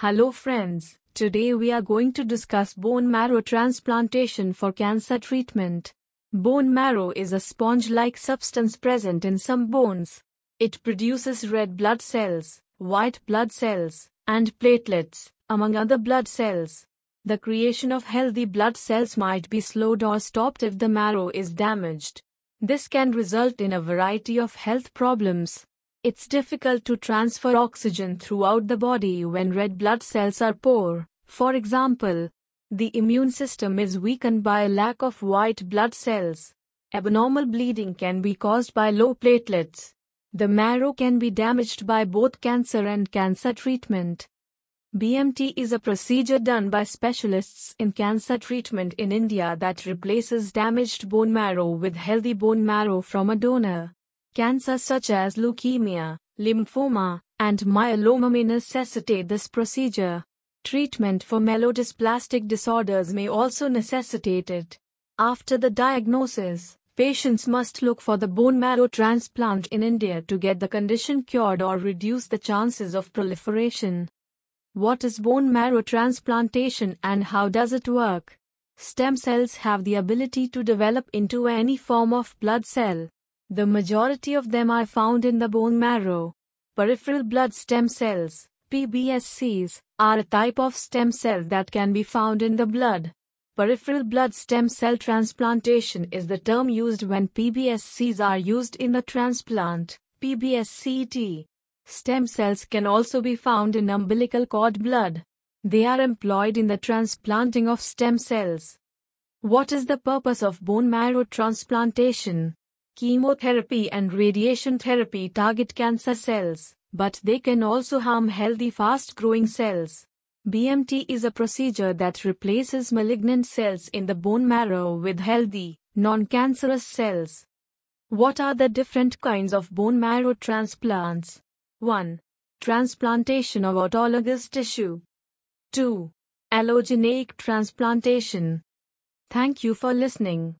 Hello friends, today we are going to discuss bone marrow transplantation for cancer treatment. Bone marrow is a sponge-like substance present in some bones. It produces red blood cells, white blood cells, and platelets, among other blood cells. The creation of healthy blood cells might be slowed or stopped if the marrow is damaged. This can result in a variety of health problems. It's difficult to transfer oxygen throughout the body when red blood cells are poor. For example, the immune system is weakened by a lack of white blood cells. Abnormal bleeding can be caused by low platelets. The marrow can be damaged by both cancer and cancer treatment. BMT is a procedure done by specialists in cancer treatment in India that replaces damaged bone marrow with healthy bone marrow from a donor. Cancers such as leukemia, lymphoma, and myeloma may necessitate this procedure. Treatment for myelodysplastic disorders may also necessitate it. After the diagnosis, patients must look for the bone marrow transplant in India to get the condition cured or reduce the chances of proliferation. What is bone marrow transplantation and how does it work? Stem cells have the ability to develop into any form of blood cell. The majority of them are found in the bone marrow. Peripheral blood stem cells, PBSCs, are a type of stem cell that can be found in the blood. Peripheral blood stem cell transplantation is the term used when PBSCs are used in the transplant, PBSCT. Stem cells can also be found in umbilical cord blood. They are employed in the transplanting of stem cells. What is the purpose of bone marrow transplantation? Chemotherapy and radiation therapy target cancer cells, but they can also harm healthy fast growing cells. BMT is a procedure that replaces malignant cells in the bone marrow with healthy, non cancerous cells. What are the different kinds of bone marrow transplants? 1. Transplantation of autologous tissue. 2. Allogeneic transplantation. Thank you for listening.